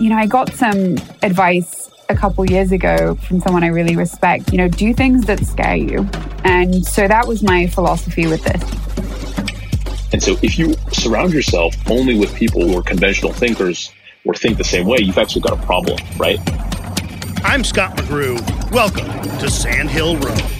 you know, I got some advice a couple years ago from someone I really respect, you know, do things that scare you. And so that was my philosophy with this. And so if you surround yourself only with people who are conventional thinkers or think the same way, you've actually got a problem, right? I'm Scott McGrew. Welcome to Sand Hill Road.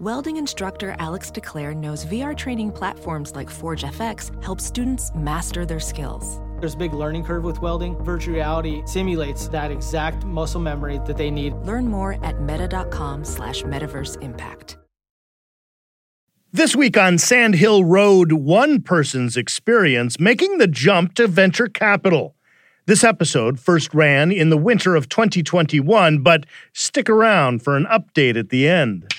Welding instructor Alex DeClaire knows VR training platforms like Forge FX help students master their skills. There's a big learning curve with welding. Virtual reality simulates that exact muscle memory that they need. Learn more at meta.com slash metaverse impact. This week on Sand Hill Road, one person's experience making the jump to venture capital. This episode first ran in the winter of 2021, but stick around for an update at the end.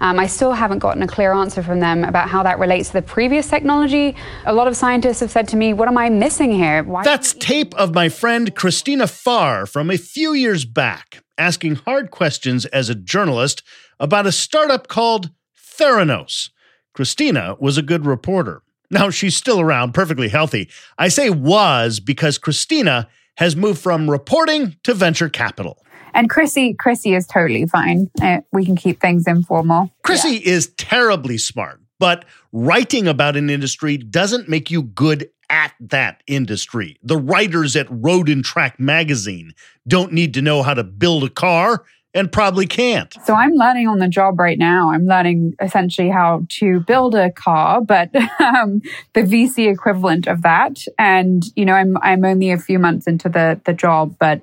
Um, I still haven't gotten a clear answer from them about how that relates to the previous technology. A lot of scientists have said to me, What am I missing here? Why That's tape of my friend Christina Farr from a few years back, asking hard questions as a journalist about a startup called Theranos. Christina was a good reporter. Now she's still around, perfectly healthy. I say was because Christina has moved from reporting to venture capital. And Chrissy, Chrissy is totally fine. Uh, we can keep things informal. Chrissy yeah. is terribly smart, but writing about an industry doesn't make you good at that industry. The writers at Road and Track magazine don't need to know how to build a car and probably can't. So I'm learning on the job right now. I'm learning essentially how to build a car, but um, the VC equivalent of that. And you know, I'm I'm only a few months into the the job, but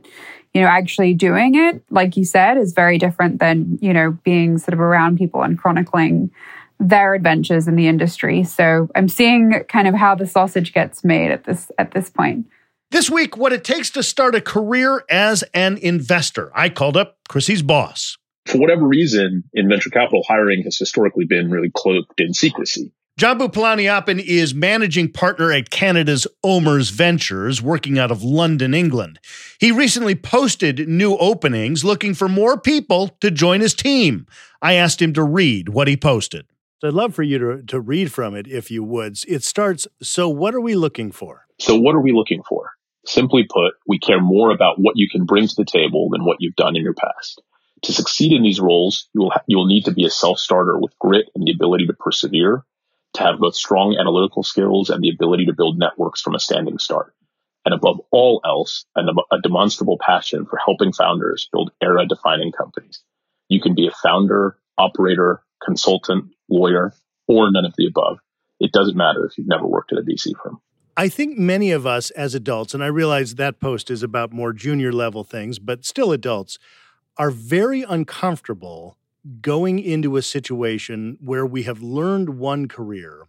you know, actually doing it, like you said, is very different than, you know, being sort of around people and chronicling their adventures in the industry. So I'm seeing kind of how the sausage gets made at this at this point. This week, what it takes to start a career as an investor. I called up Chrissy's boss. For whatever reason, in venture capital, hiring has historically been really cloaked in secrecy. Jambu Palaniappan is managing partner at Canada's OMERS Ventures, working out of London, England. He recently posted new openings looking for more people to join his team. I asked him to read what he posted. I'd love for you to, to read from it, if you would. It starts So, what are we looking for? So, what are we looking for? Simply put, we care more about what you can bring to the table than what you've done in your past. To succeed in these roles, you will, ha- you will need to be a self starter with grit and the ability to persevere to have both strong analytical skills and the ability to build networks from a standing start. And above all else, a, demonstrable passion for helping founders build era defining companies. You can be a founder, operator, consultant, lawyer, or none of the above. It doesn't matter if you've never worked at a VC firm. I think many of us as adults, and I realize that post is about more junior level things, but still adults, are very uncomfortable going into a situation where we have learned one career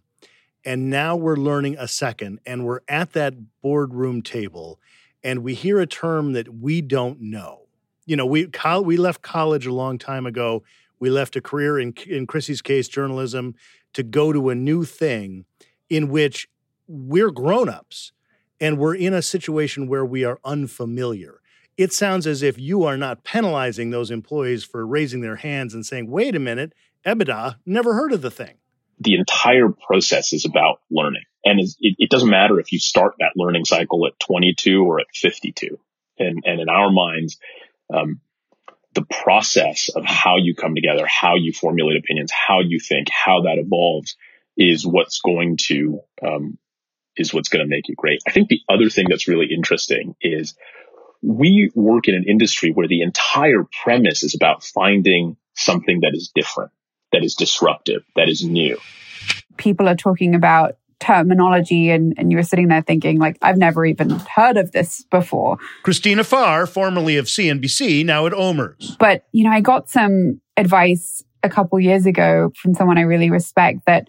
and now we're learning a second and we're at that boardroom table and we hear a term that we don't know. You know, we we left college a long time ago. We left a career in in Chrissy's case journalism to go to a new thing in which we're grown-ups and we're in a situation where we are unfamiliar it sounds as if you are not penalizing those employees for raising their hands and saying, wait a minute, EBITDA, never heard of the thing. The entire process is about learning. And it, it doesn't matter if you start that learning cycle at 22 or at 52. And, and in our minds, um, the process of how you come together, how you formulate opinions, how you think, how that evolves is what's going to, um, is what's going to make you great. I think the other thing that's really interesting is we work in an industry where the entire premise is about finding something that is different, that is disruptive, that is new. People are talking about terminology and, and you were sitting there thinking like i've never even heard of this before christina farr formerly of cnbc now at omers but you know i got some advice a couple years ago from someone i really respect that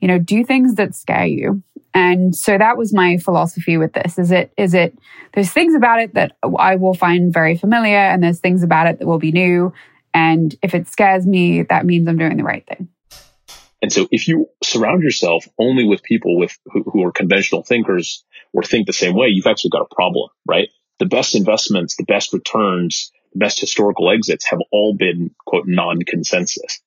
you know, do things that scare you. And so that was my philosophy with this. Is it, is it, there's things about it that I will find very familiar and there's things about it that will be new. And if it scares me, that means I'm doing the right thing. And so if you surround yourself only with people with who, who are conventional thinkers or think the same way, you've actually got a problem, right? The best investments, the best returns, the best historical exits have all been quote non-consensus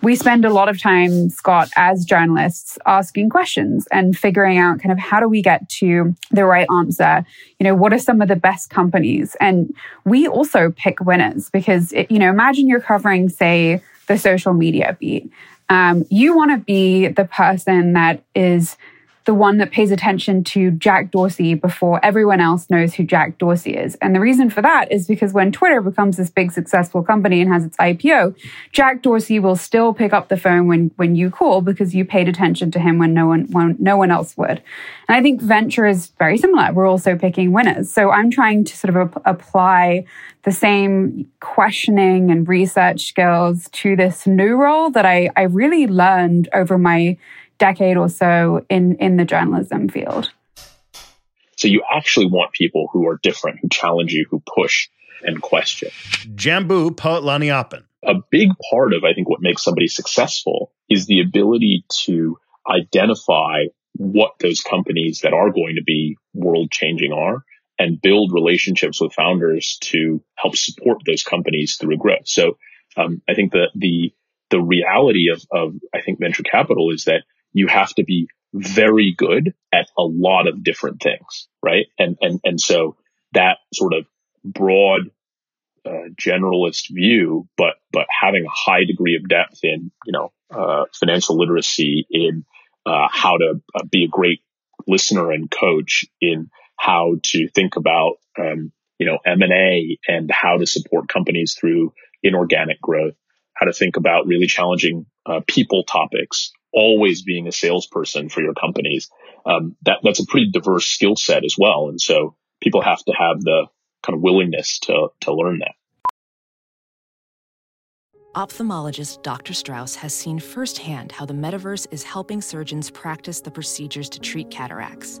we spend a lot of time, Scott, as journalists, asking questions and figuring out kind of how do we get to the right answer? You know, what are some of the best companies? And we also pick winners because, it, you know, imagine you're covering, say, the social media beat. Um, you want to be the person that is the one that pays attention to Jack Dorsey before everyone else knows who Jack Dorsey is. And the reason for that is because when Twitter becomes this big successful company and has its IPO, Jack Dorsey will still pick up the phone when, when you call because you paid attention to him when no one, when no one else would. And I think venture is very similar. We're also picking winners. So I'm trying to sort of ap- apply the same questioning and research skills to this new role that I, I really learned over my decade or so in, in the journalism field. So you actually want people who are different, who challenge you, who push and question. Jambu Palaniappan. A big part of, I think, what makes somebody successful is the ability to identify what those companies that are going to be world changing are and build relationships with founders to help support those companies through growth. So um, I think that the the reality of, of I think venture capital is that you have to be very good at a lot of different things, right? And and and so that sort of broad uh, generalist view, but but having a high degree of depth in you know uh, financial literacy, in uh, how to uh, be a great listener and coach, in how to think about um, you know M and A and how to support companies through inorganic growth, how to think about really challenging uh, people topics, always being a salesperson for your companies, um, that that's a pretty diverse skill set as well. And so people have to have the kind of willingness to to learn that. Ophthalmologist Dr. Strauss has seen firsthand how the metaverse is helping surgeons practice the procedures to treat cataracts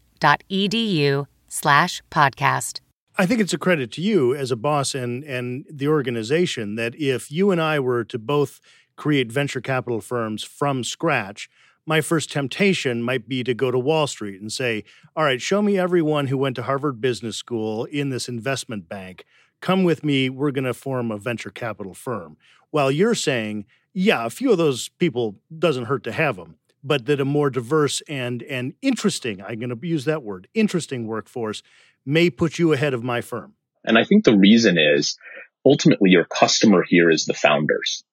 edu slash podcast. I think it's a credit to you as a boss and and the organization that if you and I were to both create venture capital firms from scratch, my first temptation might be to go to Wall Street and say, "All right, show me everyone who went to Harvard Business School in this investment bank. Come with me, we're going to form a venture capital firm." While you're saying, "Yeah, a few of those people doesn't hurt to have them." But that a more diverse and and interesting, I'm going to use that word, interesting workforce may put you ahead of my firm. And I think the reason is ultimately your customer here is the founders,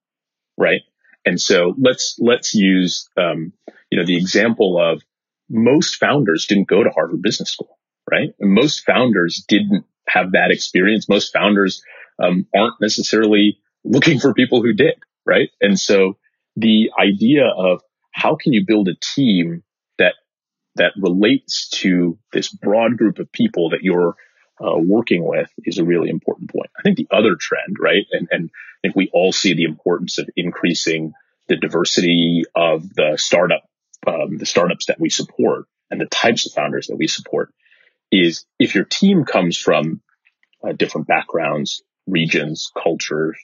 right? And so let's let's use um, you know the example of most founders didn't go to Harvard Business School, right? And most founders didn't have that experience. Most founders um, aren't necessarily looking for people who did, right? And so the idea of how can you build a team that that relates to this broad group of people that you're uh, working with is a really important point. I think the other trend, right, and and I think we all see the importance of increasing the diversity of the startup, um, the startups that we support, and the types of founders that we support. Is if your team comes from uh, different backgrounds, regions, cultures,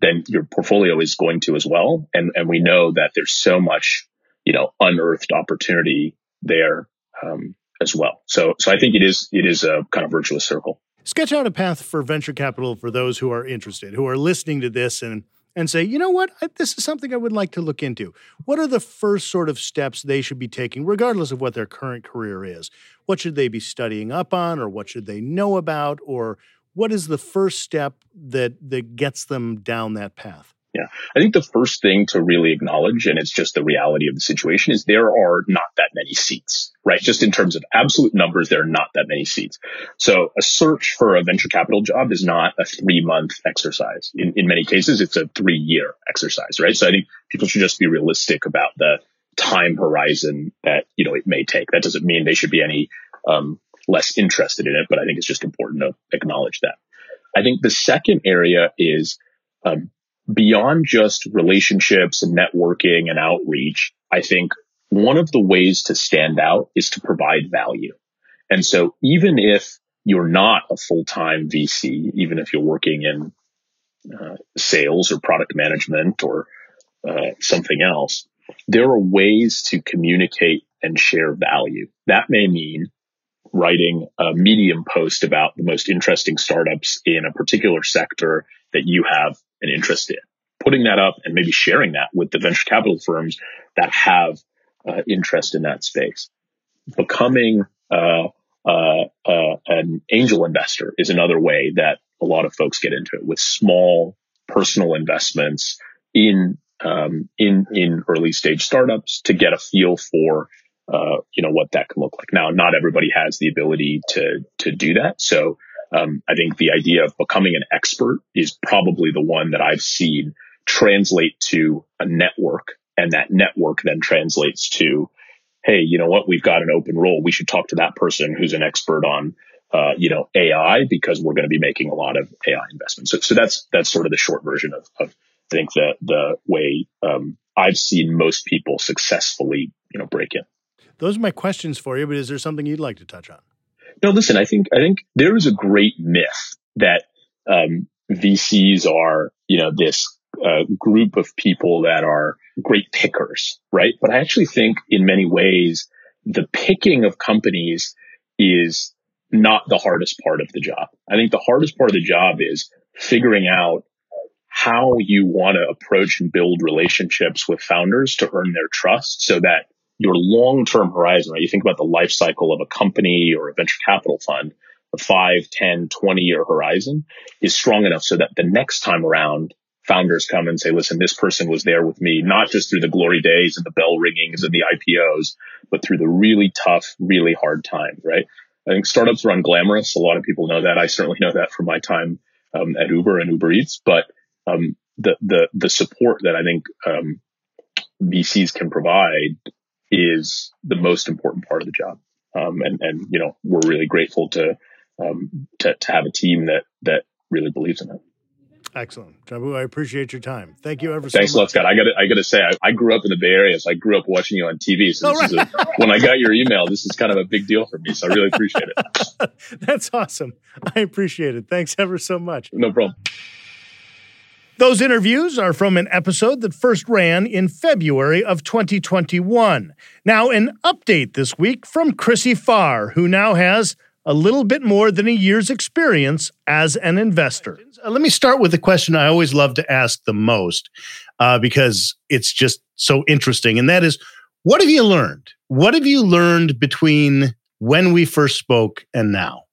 then your portfolio is going to as well. And, and we know that there's so much, you know, unearthed opportunity there um, as well. So, so I think it is it is a kind of virtuous circle. Sketch out a path for venture capital for those who are interested, who are listening to this and and say, you know what, I, this is something I would like to look into. What are the first sort of steps they should be taking, regardless of what their current career is? What should they be studying up on, or what should they know about, or what is the first step that that gets them down that path? Yeah. I think the first thing to really acknowledge, and it's just the reality of the situation, is there are not that many seats, right? Just in terms of absolute numbers, there are not that many seats. So a search for a venture capital job is not a three month exercise. In, in many cases, it's a three year exercise, right? So I think people should just be realistic about the time horizon that, you know, it may take. That doesn't mean they should be any, um, less interested in it, but I think it's just important to acknowledge that. I think the second area is, um, beyond just relationships and networking and outreach, I think one of the ways to stand out is to provide value. And so even if you're not a full-time VC, even if you're working in uh, sales or product management or uh, something else, there are ways to communicate and share value. That may mean writing a medium post about the most interesting startups in a particular sector that you have an interest in. Putting that up and maybe sharing that with the venture capital firms that have uh, interest in that space. Becoming uh, uh, uh, an angel investor is another way that a lot of folks get into it with small personal investments in um, in in early stage startups to get a feel for uh, you know what that can look like. Now, not everybody has the ability to to do that, so um, I think the idea of becoming an expert is probably the one that I've seen translate to a network and that network then translates to, Hey, you know what? We've got an open role. We should talk to that person who's an expert on, uh, you know, AI because we're going to be making a lot of AI investments. So, so that's, that's sort of the short version of, of I think the, the way, um, I've seen most people successfully, you know, break in. Those are my questions for you, but is there something you'd like to touch on? No, listen, I think, I think there is a great myth that, um, VCs are, you know, this uh, group of people that are great pickers, right? But I actually think in many ways, the picking of companies is not the hardest part of the job. I think the hardest part of the job is figuring out how you want to approach and build relationships with founders to earn their trust so that your long-term horizon, right? You think about the life cycle of a company or a venture capital fund, the 5, 10, 20 year horizon is strong enough so that the next time around founders come and say, listen, this person was there with me, not just through the glory days and the bell ringings and the IPOs, but through the really tough, really hard times, right? I think startups run glamorous. A lot of people know that. I certainly know that from my time um, at Uber and Uber Eats, but um, the, the, the support that I think um, VCs can provide is the most important part of the job. Um, and, and, you know, we're really grateful to, um, to, to have a team that, that really believes in it. Excellent, Jambu. I appreciate your time. Thank you ever so Thanks much. a lot, Scott. I got to I got to say, I, I, grew up in the Bay Area, so I grew up watching you on TV. So oh, right. a, when I got your email, this is kind of a big deal for me. So I really appreciate it. That's awesome. I appreciate it. Thanks ever so much. No problem. Those interviews are from an episode that first ran in February of 2021. Now, an update this week from Chrissy Farr, who now has a little bit more than a year's experience as an investor. Uh, let me start with the question I always love to ask the most uh, because it's just so interesting. And that is what have you learned? What have you learned between when we first spoke and now?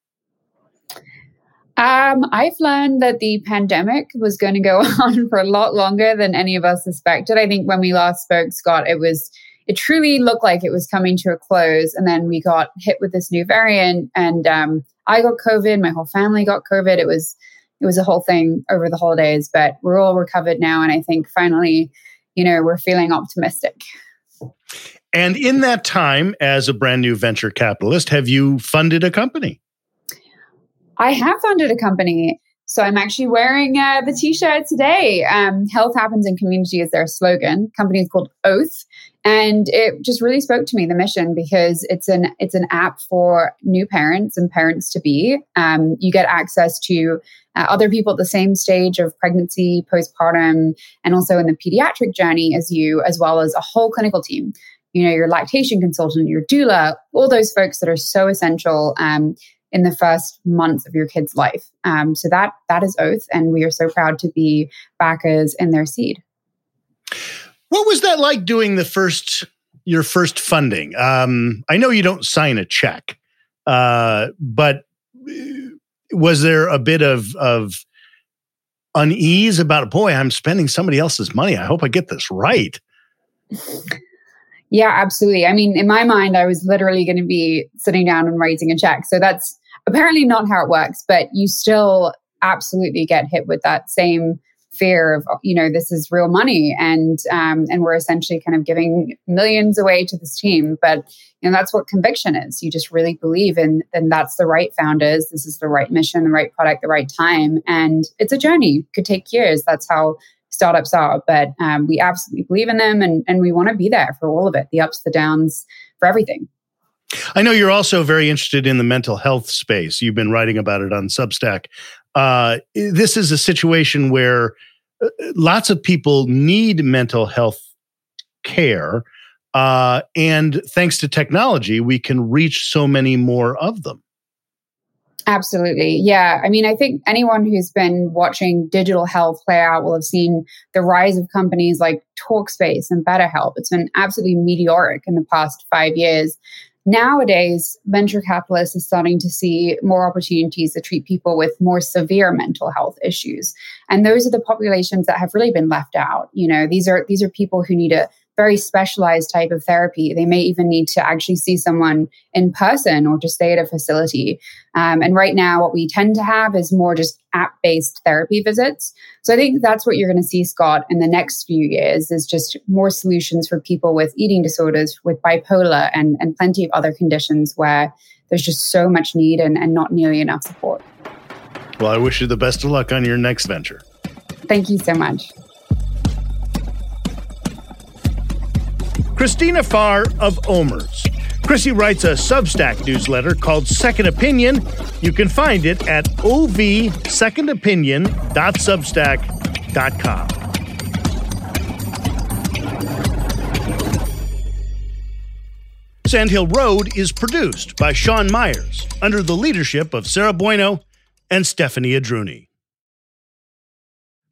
Um, I've learned that the pandemic was going to go on for a lot longer than any of us suspected. I think when we last spoke, Scott, it was it truly looked like it was coming to a close. And then we got hit with this new variant, and um, I got COVID. My whole family got COVID. It was it was a whole thing over the holidays, but we're all recovered now, and I think finally, you know, we're feeling optimistic. And in that time, as a brand new venture capitalist, have you funded a company? I have founded a company. So I'm actually wearing uh, the t-shirt today. Um, Health happens in community is their slogan. Company is called Oath, and it just really spoke to me the mission because it's an it's an app for new parents and parents to be. Um, you get access to uh, other people at the same stage of pregnancy, postpartum, and also in the pediatric journey as you, as well as a whole clinical team you know, your lactation consultant, your doula, all those folks that are so essential um, in the first months of your kid's life. Um, so that that is Oath, and we are so proud to be backers in their seed. What was that like doing the first your first funding? Um, I know you don't sign a check, uh, but uh, was there a bit of of unease about boy i'm spending somebody else's money i hope i get this right yeah absolutely i mean in my mind i was literally going to be sitting down and writing a check so that's apparently not how it works but you still absolutely get hit with that same fear of you know this is real money and um, and we're essentially kind of giving millions away to this team. But you know that's what conviction is. You just really believe in and that's the right founders this is the right mission the right product the right time. And it's a journey. Could take years. That's how startups are. But um, we absolutely believe in them and and we want to be there for all of it the ups the downs for everything I know you're also very interested in the mental health space. You've been writing about it on Substack. Uh, this is a situation where uh, lots of people need mental health care. Uh, and thanks to technology, we can reach so many more of them. Absolutely. Yeah. I mean, I think anyone who's been watching digital health play out will have seen the rise of companies like Talkspace and BetterHelp. It's been absolutely meteoric in the past five years. Nowadays, venture capitalists are starting to see more opportunities to treat people with more severe mental health issues. And those are the populations that have really been left out. You know, these are these are people who need a very specialized type of therapy. They may even need to actually see someone in person or just stay at a facility. Um, and right now, what we tend to have is more just app based therapy visits. So I think that's what you're going to see, Scott, in the next few years is just more solutions for people with eating disorders, with bipolar, and, and plenty of other conditions where there's just so much need and, and not nearly enough support. Well, I wish you the best of luck on your next venture. Thank you so much. Christina Farr of OMERS. Chrissy writes a Substack newsletter called Second Opinion. You can find it at ovsecondopinion.substack.com. Sandhill Road is produced by Sean Myers under the leadership of Sarah Bueno and Stephanie Adruni.